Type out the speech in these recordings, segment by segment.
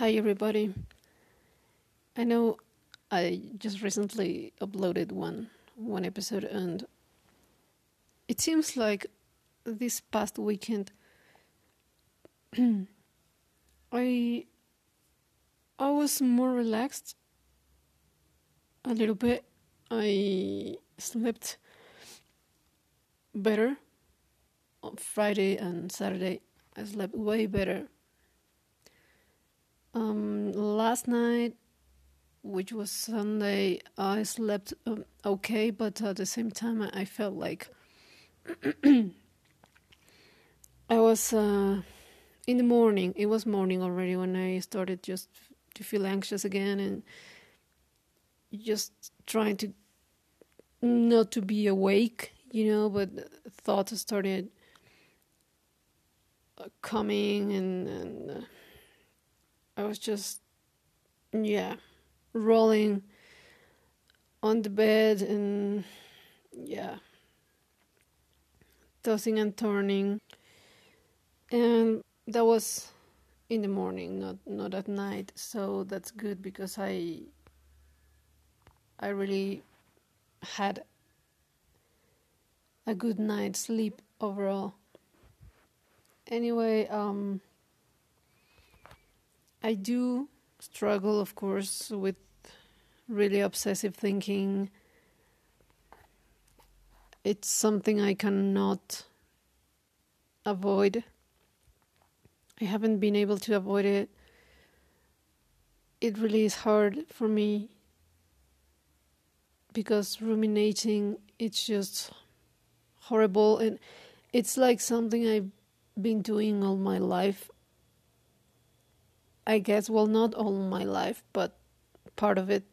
Hi, everybody. I know I just recently uploaded one one episode, and it seems like this past weekend I I was more relaxed a little bit. I slept better on Friday and Saturday. I slept way better. Um, last night, which was Sunday, I slept um, okay, but at the same time, I felt like I was uh, in the morning. It was morning already when I started just to feel anxious again and just trying to not to be awake, you know, but thoughts started uh, coming and, and uh, I was just yeah rolling on the bed and yeah tossing and turning. And that was in the morning not not at night. So that's good because i i really had a good night's sleep overall. Anyway um i do struggle of course with really obsessive thinking it's something i cannot avoid I haven't been able to avoid it. It really is hard for me because ruminating it's just horrible and it's like something I've been doing all my life. I guess well not all my life, but part of it.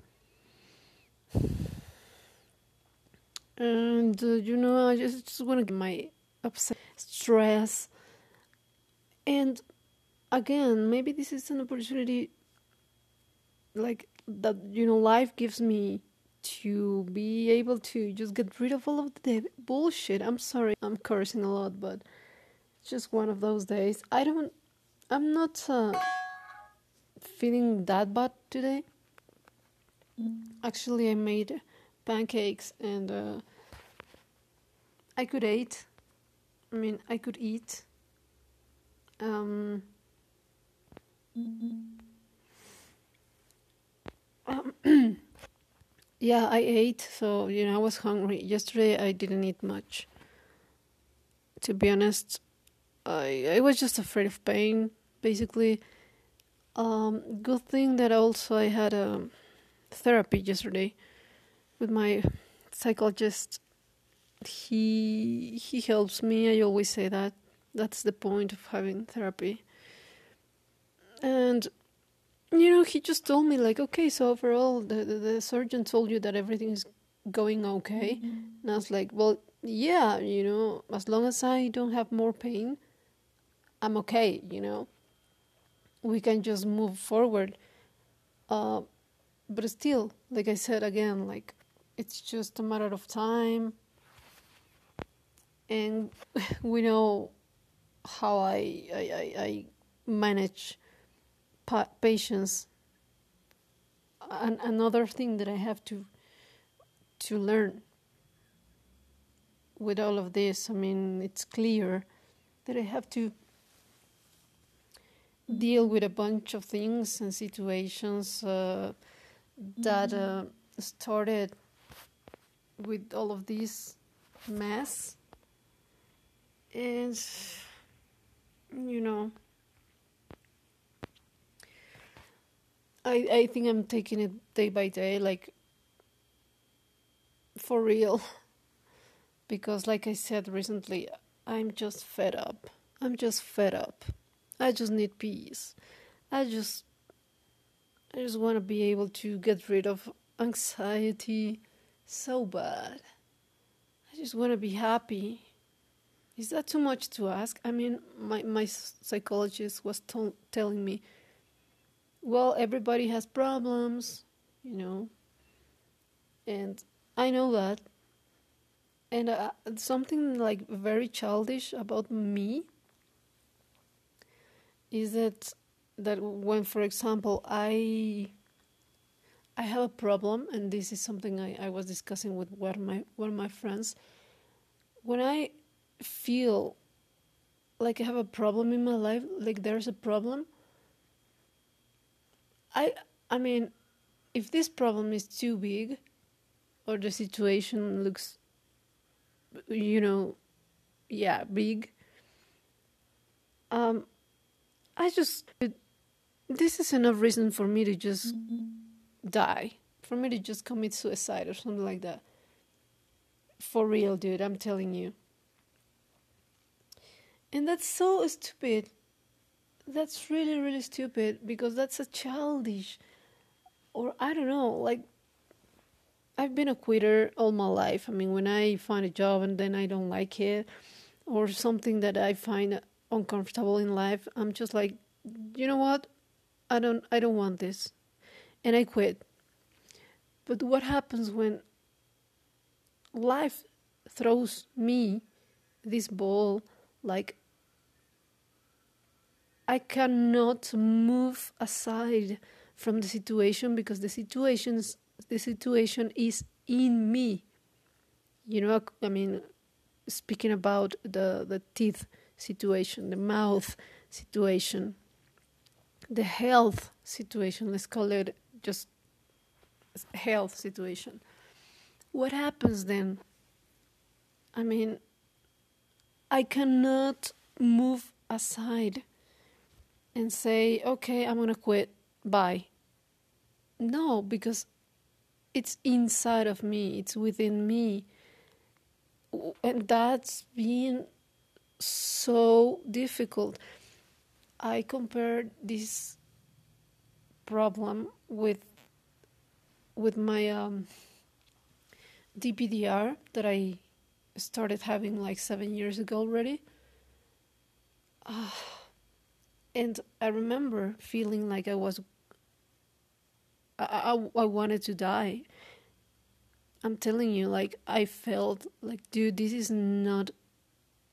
And uh, you know, I just, just want to get my upset stress and again, maybe this is an opportunity like that you know life gives me to be able to just get rid of all of the bullshit. I'm sorry, I'm cursing a lot, but it's just one of those days. I don't, I'm not uh, feeling that bad today. Actually, I made pancakes and uh, I could eat. I mean, I could eat. Um, um, yeah, I ate, so you know I was hungry. Yesterday I didn't eat much. To be honest, I I was just afraid of pain, basically. Um, good thing that also I had a therapy yesterday with my psychologist. He he helps me. I always say that. That's the point of having therapy and you know he just told me like okay so overall the, the, the surgeon told you that everything is going okay mm-hmm. and i was like well yeah you know as long as i don't have more pain i'm okay you know we can just move forward uh, but still like i said again like it's just a matter of time and we know how i i, I, manage pa- patience. And another thing that I have to to learn with all of this, I mean, it's clear that I have to deal with a bunch of things and situations uh, that uh, started with all of this mess. And, you know, I I think I'm taking it day by day, like for real. Because, like I said recently, I'm just fed up. I'm just fed up. I just need peace. I just, I just want to be able to get rid of anxiety so bad. I just want to be happy. Is that too much to ask? I mean, my my psychologist was telling me well, everybody has problems, you know, and I know that. And uh, something like very childish about me is that that when, for example, I I have a problem, and this is something I, I was discussing with one of my one of my friends. When I feel like I have a problem in my life, like there's a problem, I I mean, if this problem is too big, or the situation looks, you know, yeah, big. Um, I just this is enough reason for me to just die, for me to just commit suicide or something like that. For real, dude, I'm telling you. And that's so stupid. That's really, really stupid because that's a childish, or I don't know, like I've been a quitter all my life. I mean, when I find a job and then I don't like it, or something that I find uncomfortable in life, I'm just like, you know what? I don't I don't want this. And I quit. But what happens when life throws me this ball like I cannot move aside from the situation because the situations the situation is in me. You know, I mean, speaking about the the teeth situation, the mouth situation, the health situation. Let's call it just health situation. What happens then? I mean, I cannot move aside and say, okay, I'm going to quit. Bye. No, because it's inside of me, it's within me. And that's been so difficult. I compared this problem with with my um, DPDR that I started having like seven years ago already. Uh, and I remember feeling like I was, I, I, I wanted to die. I'm telling you, like, I felt like, dude, this is not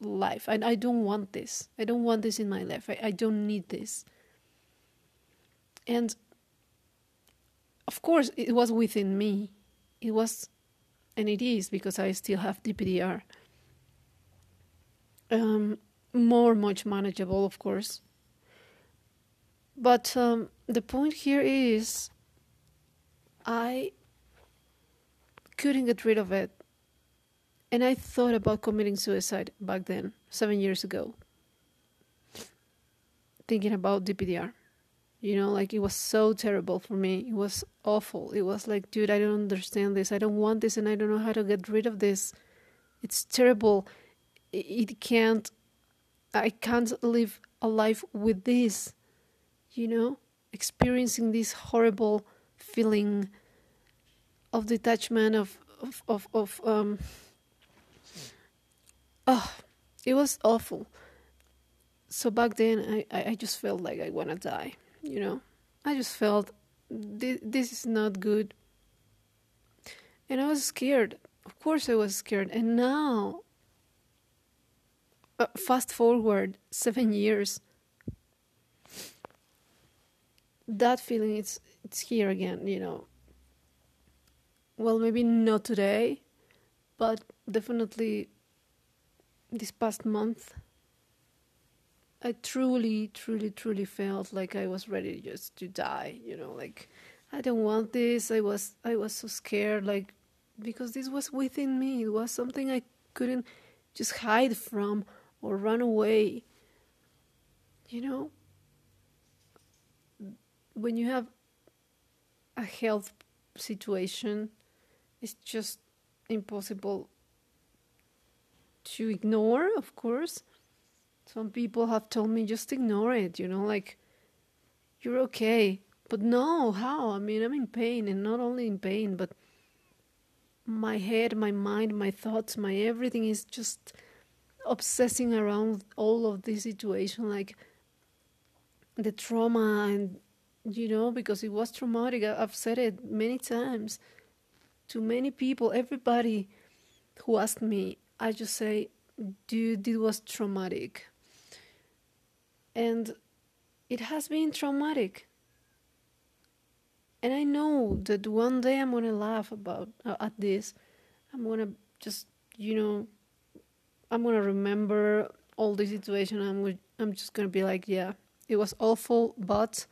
life. I, I don't want this. I don't want this in my life. I, I don't need this. And of course, it was within me. It was, and it is because I still have DPDR. Um, more, much manageable, of course. But um, the point here is I couldn't get rid of it. And I thought about committing suicide back then, seven years ago, thinking about DPDR. You know, like it was so terrible for me. It was awful. It was like, dude, I don't understand this. I don't want this and I don't know how to get rid of this. It's terrible. It can't, I can't live a life with this you know, experiencing this horrible feeling of detachment of of of, of um oh it was awful. So back then i i just felt like i want to die you know? I just felt this, this is not good. And i was scared. Of course i was scared. And now uh, fast forward 7 years that feeling it's it's here again you know? Well maybe not today but definitely this past month i truly truly truly felt like i was ready just to die you know like i don't want this. I was i was so scared like because this was within me. It was something i couldn't just hide from or run away. You know when you have a health situation, it's just impossible to ignore, of course. Some people have told me just ignore it, you know, like you're okay. But no, how? I mean, I'm in pain, and not only in pain, but my head, my mind, my thoughts, my everything is just obsessing around all of this situation, like the trauma and you know, because it was traumatic. I've said it many times to many people, everybody who asked me, I just say, dude, it was traumatic. And it has been traumatic. And I know that one day I'm gonna laugh about uh, at this. I'm gonna just, you know, I'm gonna remember all the situation. I'm I'm just gonna be like, yeah, it was awful, but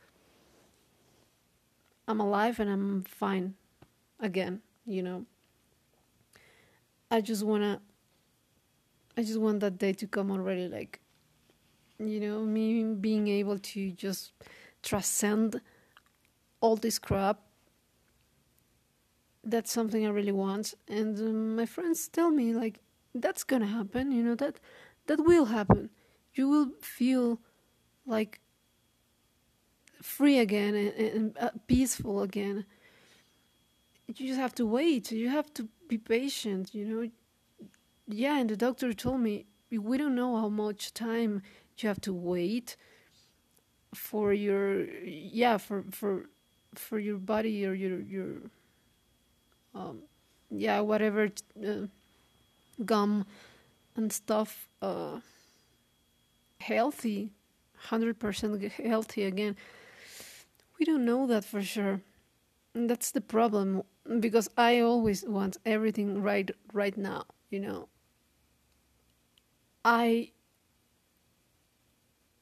I'm alive and I'm fine again. You know. I just wanna. I just want that day to come already. Like, you know, me being able to just transcend all this crap. That's something i really want. And um, my friends tell me like that's gonna happen you know that that will happen. You will feel like free again and, and uh, peaceful again. You just have to wait. You have to be patient you know yeah and the doctor told me we don't know how much time you have to wait for your yeah for for for your body or your your um, yeah whatever uh, gum and stuff uh, healthy 100% healthy again. We don't know that for sure. And that's the problem because i always want everything right right now you know i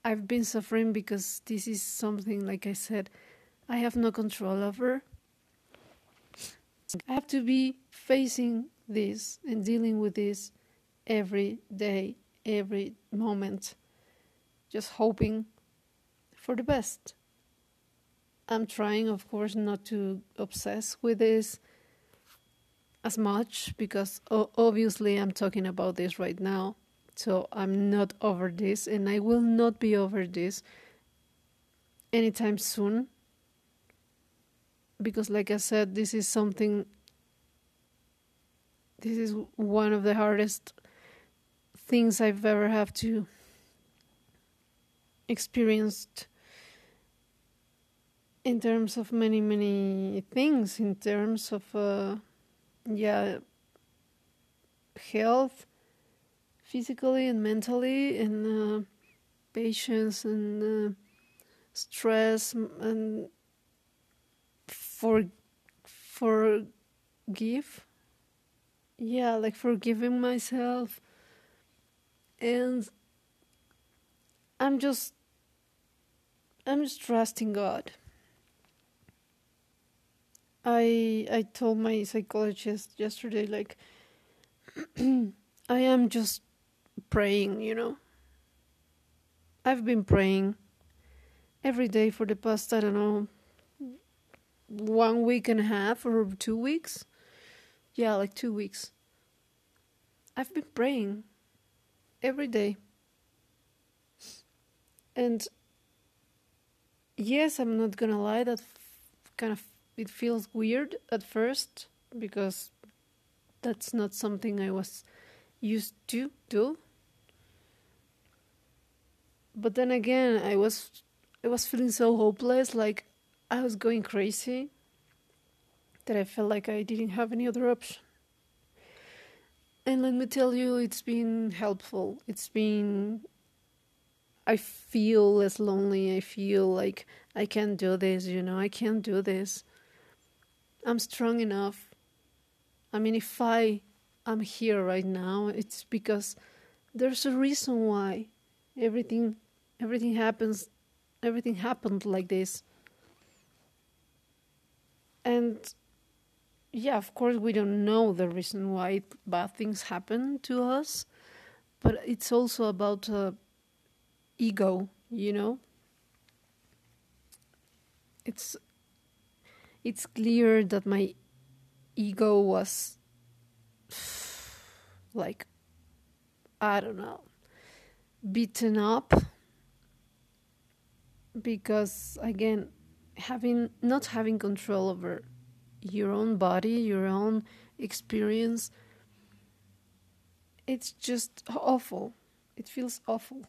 i've been suffering because this is something like i said I have no control over. I have to be facing this and dealing with this every day, every moment, just hoping for the best. I'm trying, of course, not to obsess with this as much because obviously I'm talking about this right now. So I'm not over this and I will not be over this anytime soon. Because like i said this is something this is one of the hardest things i've ever have to experienced in terms of many many things in terms of uh, yeah health physically and mentally and uh, patience and uh, stress and for forgive. Yeah like forgiving myself. And i'm just i'm just trusting god. I i told my psychologist yesterday like i am just praying you know i've been praying every day for the past i don't know one week and a half or two weeks. Yeah, like two weeks. I've been praying every day. And yes, I'm not gonna lie, that kind of it feels weird at first because that's not something I was used to do. But then again, I was I was feeling so hopeless like I was going crazy that I felt like I didn't have any other option. And let me tell you, it's been helpful. It's been. I feel less lonely. I feel like I can do this, you know, I can do this. I'm strong enough. I mean, if I am here right now, it's because there's a reason why everything everything happens everything happened like this and yeah, of course, we don't know the reason why bad things happen to us, but it's also about uh, ego, you know. It's it's clear that my ego was like I don't know beaten up because again having not having control over your own body, your own experience, it's just awful. It feels awful.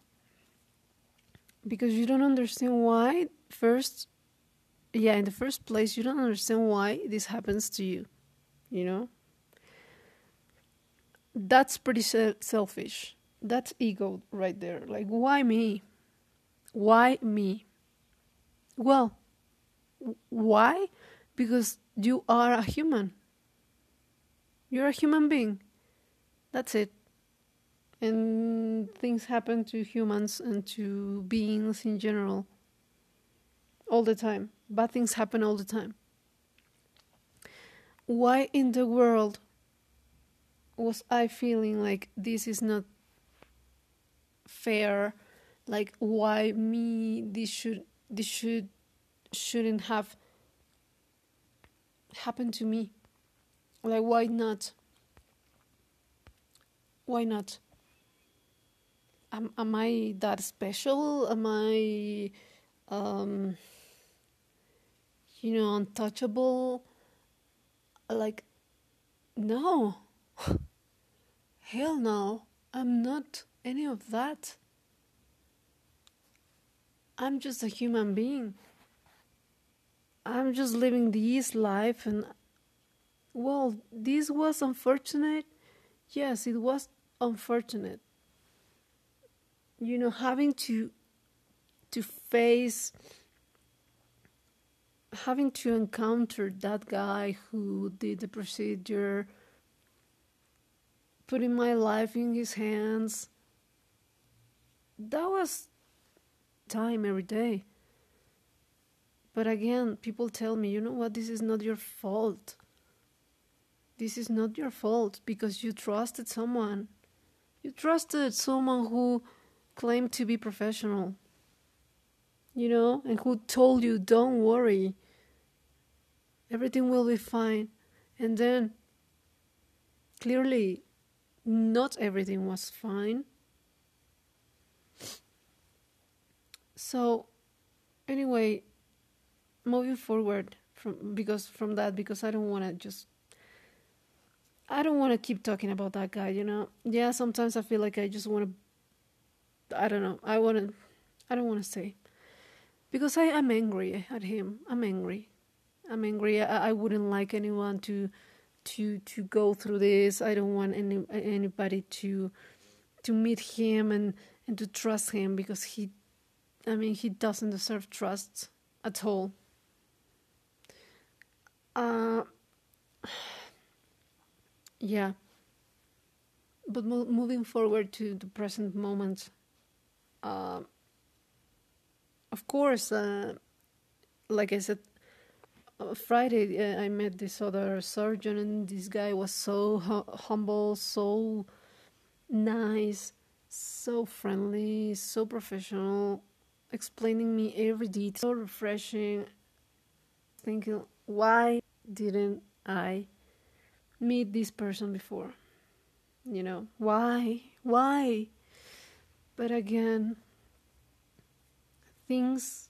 Because you don't understand why, first, yeah, in the first place, you don't understand why this happens to you, you know? That's pretty selfish. That's ego right there. Like, why me? Why me? Well, why? Because you are a human. You're a human being. That's it. And things happen to humans and to beings in general all the time. Bad things happen all the time. Why in the world was I feeling like this is not fair? Like why me this should this should shouldn't have happened to me? Like why not? Why not? Am am I that special? Am I um you know untouchable? Like no. Hell no. I'm not any of that. I'm just a human being. I'm just living this life and well, this was unfortunate. Yes, it was unfortunate. You know, having to to face having to encounter that guy who did the procedure putting my life in his hands that was time every day. But again people tell me you know what? This is not your fault. This is not your fault because you trusted someone. You trusted someone who claimed to be professional you know and who told you don't worry. Everything will be fine. And then clearly, not everything was fine. So, anyway, moving forward from because from that because I don't want to just I don't want to keep talking about that guy, you know. Yeah, sometimes I feel like I just want to I don't know. I want to I don't want to say because I am angry at him. I'm angry. I'm angry. I, I wouldn't like anyone to to to go through this. I don't want any anybody to to meet him and and to trust him because he I mean he doesn't deserve trust at all. Uh yeah. But mo- moving forward to the present moment, uh, of course, uh, like I said uh, Friday, uh, I met this other surgeon, and this guy was so hu- humble, so nice, so friendly, so professional, explaining me every detail, so refreshing. Thinking, why didn't I meet this person before? You know, why? Why? But again, things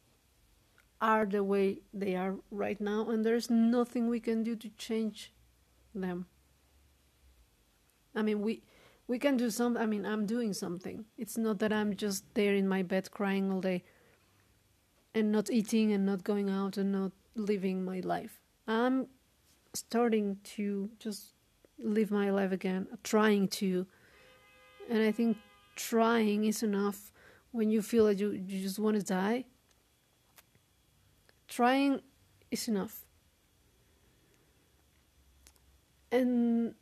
are the way they are right now, and there's nothing we can do to change them. I mean, we we can do some. I mean, I'm doing something. It's not that I'm just there in my bed crying all day, and not eating and not going out and not living my life. I'm starting to just live my life again, trying to, and I think trying is enough when you feel that you, you just want to die trying is enough. And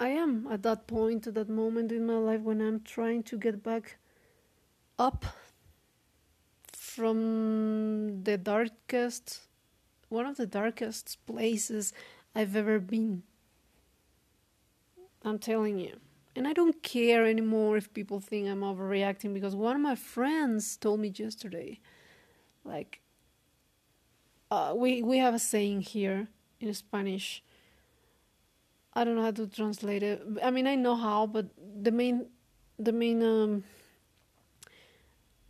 I am at that point, at that moment in my life when I'm trying to get back up from the darkest, one of the darkest places I've ever been. I'm telling you. And I don't care anymore if people think I'm overreacting because one of my friends told me yesterday, like, uh, we we have a saying here in Spanish. I don't know how to translate it. I mean, I know how, but the main the main um,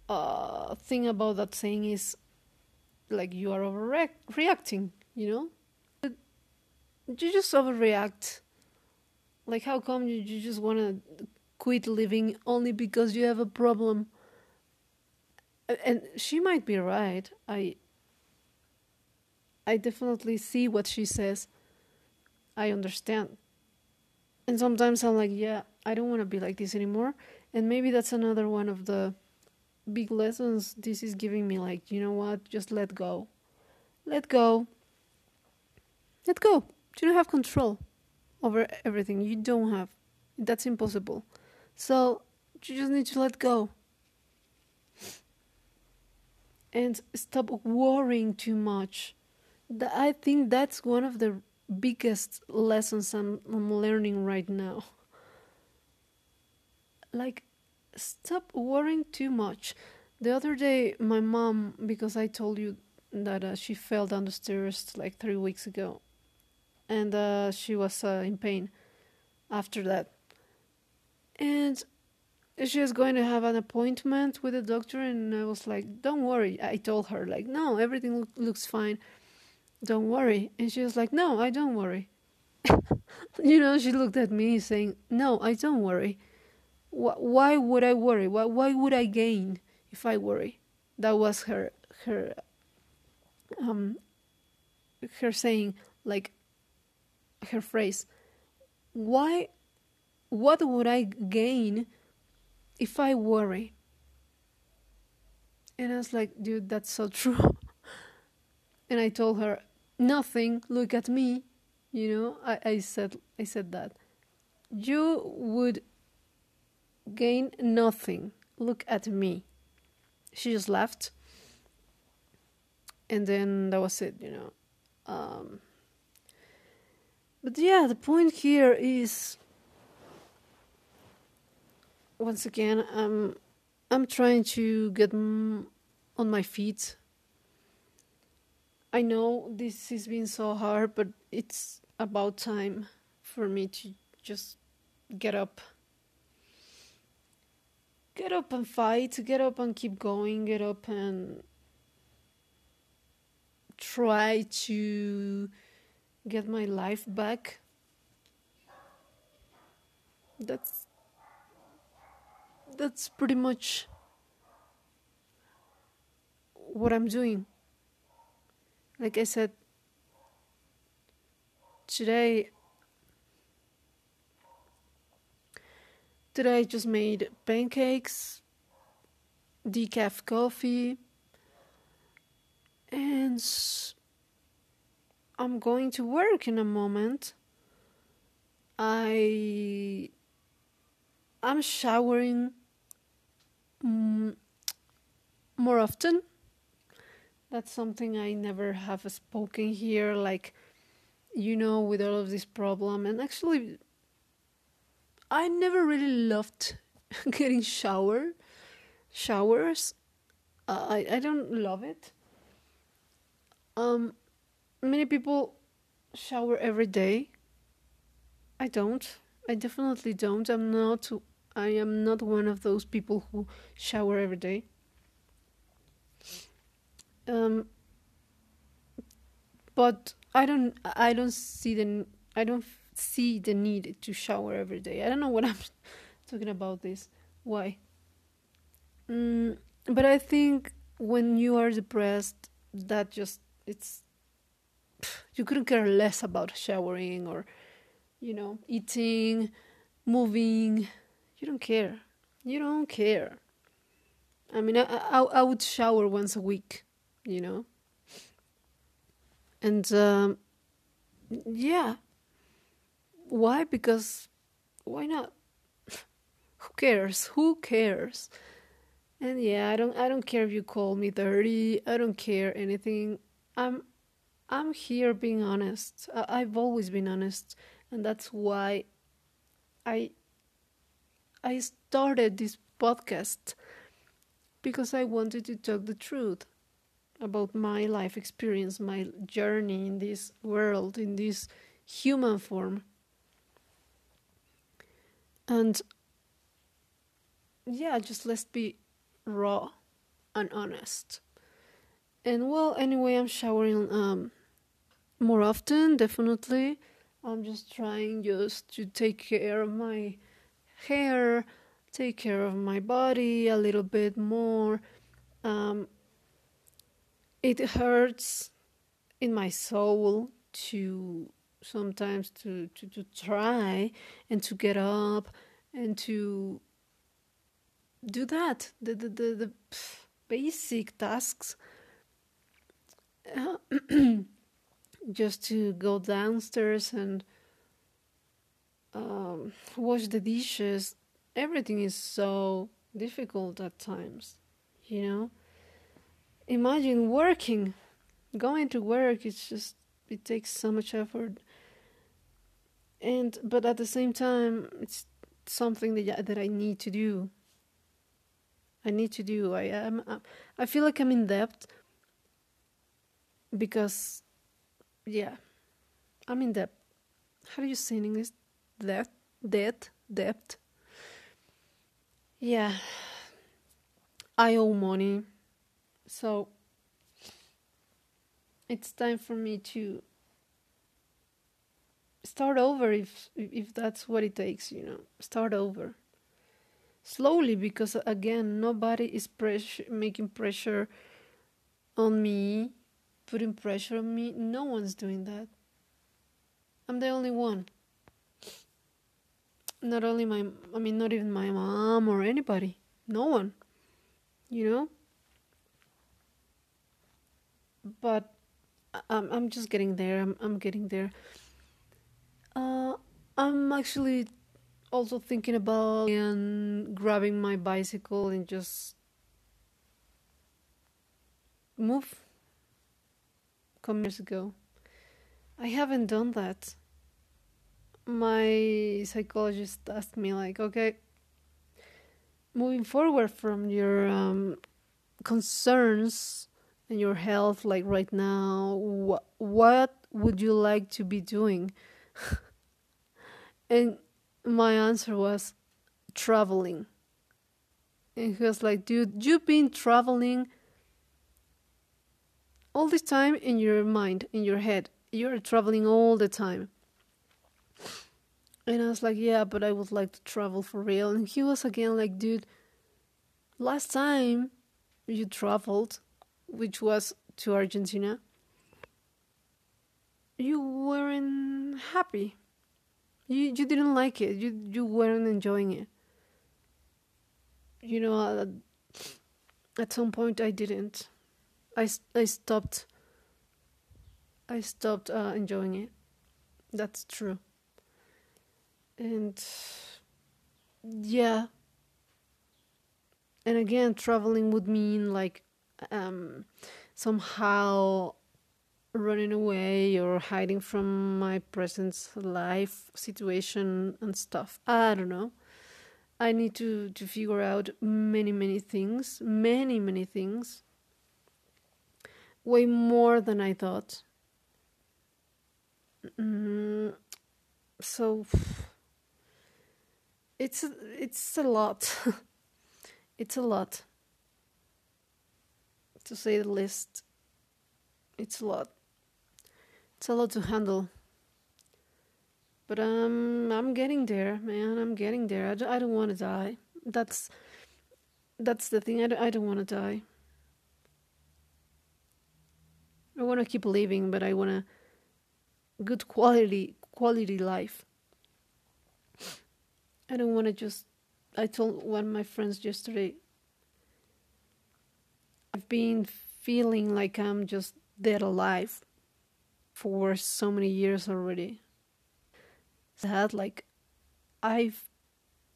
uh, thing about that saying is like you are overreacting. You know, you just overreact. Like, how come you, you just want to quit living only because you have a problem? And she might be right. I I definitely see what she says. I understand. And sometimes I'm like, yeah, I don't want to be like this anymore. And maybe that's another one of the big lessons this is giving me like you know what? Just let go. Let go. Let go. You don't have control over everything. You don't have. That's impossible. So you just need to let go. And stop worrying too much. I think that's one of the biggest lessons i'm, I'm learning right now. Like stop worrying too much. The other day, my mom, because I told you that uh, she fell down the stairs like three weeks ago, and uh, she was uh, in pain after that. And she was going to have an appointment with a doctor, and I was like, "Don't worry." I told her like, "No, everything lo- looks fine. Don't worry." And she was like, "No, I don't worry." you know, she looked at me saying, "No, I don't worry." Why would I worry? Why, why would I gain if I worry? That was her her um her saying like her phrase. Why what would I gain if I worry? And I was like, dude, that's so true. and I told her, nothing, look at me. You know, I, I said I said that. You would gain nothing. Look at me. She just left. And then that was it, you know. Um, but yeah, the point here is once again, I'm I'm trying to get on my feet. I know this has been so hard, but it's about time for me to just get up get up and fight, get up and keep going, get up and try to get my life back. That's that's pretty much what I'm doing. Like I said, today Today I just made pancakes, decaf coffee, and I'm going to work in a moment. I I'm showering mm, more often. That's something I never have spoken here like you know with all of this problem and actually I never really loved getting shower showers. I I don't love it. Um, many people shower every day. I don't. I definitely don't. I'm not. I am not one of those people who shower every day. Um, but I don't. I don't see the. I don't see the need to shower every day. I don't know what I'm talking about this. Why? Mm, but I think when you are depressed, that just it's you couldn't care less about showering or you know eating, moving. You don't care. You don't care. I mean, I, I, I would shower once a week, you know. And um, yeah, why? Because why not? Who cares? Who cares? And yeah, I don't I don't care if you call me dirty. I don't care anything. I'm I'm here being honest. I, I've always been honest, and that's why I I started this podcast because I wanted to talk the truth about my life experience, my journey in this world, in this human form and yeah just let's be raw and honest. And well anyway i'm showering um more often definitely. I'm just trying just to take care of my hair take care of my body a little bit more. Um it hurts in my soul to sometimes to, to, to try and to get up and to do that. The the the, the basic tasks uh, just to go downstairs and um, wash the dishes. Everything is so difficult at times you know? Imagine working. Going to work it's just it takes so much effort and but at the same time it's something that that I need to do. I need to do. I am I feel like I'm in debt because yeah I'm in debt. How do you say in English? Debt debt debt? Yeah. I owe money. So it's time for me to start over if if that's what it takes you know. Start over. Slowly because again nobody is pressure making pressure on me putting pressure on me. No one's doing that. I'm the only one. Not only my i mean not even my mom or anybody. No one you know? But I'm I'm just getting there. I'm I'm getting there. Uh, I'm actually also thinking about and grabbing my bicycle and just move. Come years ago, I haven't done that. My psychologist asked me like, okay, moving forward from your um, concerns and your health like right now what what would you like to be doing and my answer was traveling. And he was like dude you've been traveling all this time in your mind in your head. You're traveling all the time. And i was like yeah but i would like to travel for real. And he was again like dude last time you traveled which was to Argentina, you weren't happy. You you didn't like it. You you weren't enjoying it. You know, uh, at some point I didn't. I I stopped. I stopped uh, enjoying it. That's true. And yeah. And again, traveling would mean like um, somehow running away or hiding from my present life situation and stuff. I don't know. I need to, to figure out many, many things, many, many things, way more than I thought. Mm, so it's it's a lot. it's a lot to say the least. It's a lot. It's a lot to handle. But um, I'm getting there, man. I'm getting there. I don't want to die. That's that's the thing. I don't want to die. I want to keep living, but I want a good quality quality life. I don't want to just. I told one of my friends yesterday. I've been feeling like I'm just dead alive for so many years already. That like I've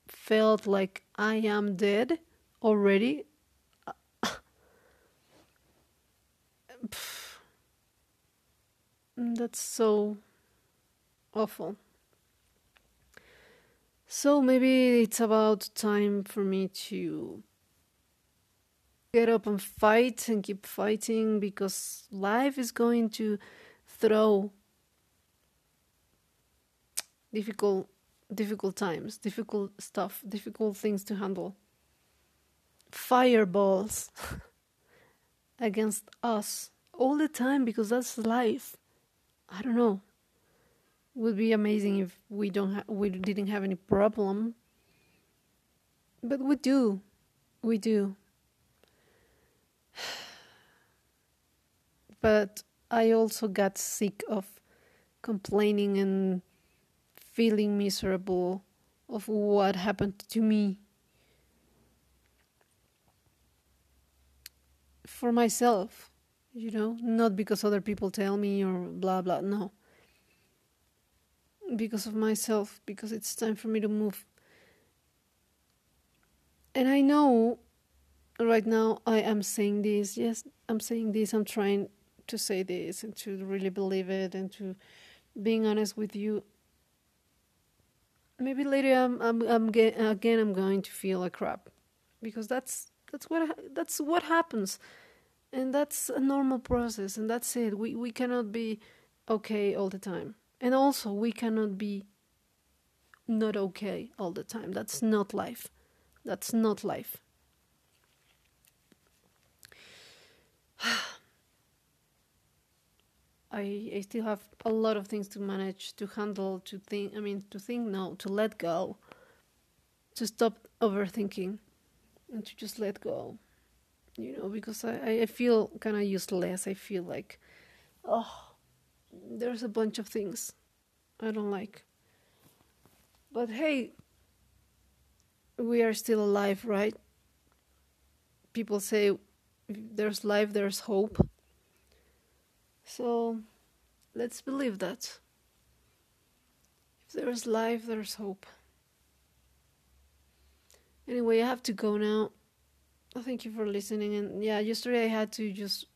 felt like I am dead already. That's so awful. So maybe it's about time for me to get up and fight and keep fighting because life is going to throw difficult difficult times, difficult stuff, difficult things to handle. Fireballs against us all the time because that's life. I don't know. Would be amazing if we don't ha- we didn't have any problem. But we do. We do. but I also got sick of complaining and feeling miserable of what happened to me. for myself, you know, not because other people tell me or blah blah. No, because of myself, because it's time for me to move. And I know right now I am saying this. Yes, I'm saying this. I'm trying to say this and to really believe it and to being honest with you. Maybe later I'm, I'm, I'm get, again I'm going to feel like crap because that's that's what that's what happens, and that's a normal process, and that's it. We we cannot be okay all the time, and also we cannot be not okay all the time. That's not life. That's not life. I, I still have a lot of things to manage, to handle, to think. I mean, to think, no, to let go, to stop overthinking, and to just let go. You know, because I, I feel kind of useless. I feel like, oh, there's a bunch of things I don't like. But hey, we are still alive, right? People say there's life, there's hope. So let's believe that. If there's life, there's hope. Anyway, I have to go now. Thank you for listening. And yeah, yesterday I had to just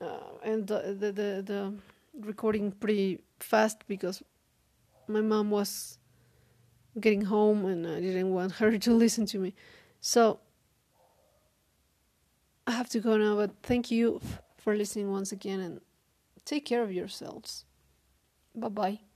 uh, end the, the, the the recording pretty fast because my mom was getting home and I didn't want her to listen to me. So I have to go now, but thank you for listening once again and take care of yourselves. Bye bye.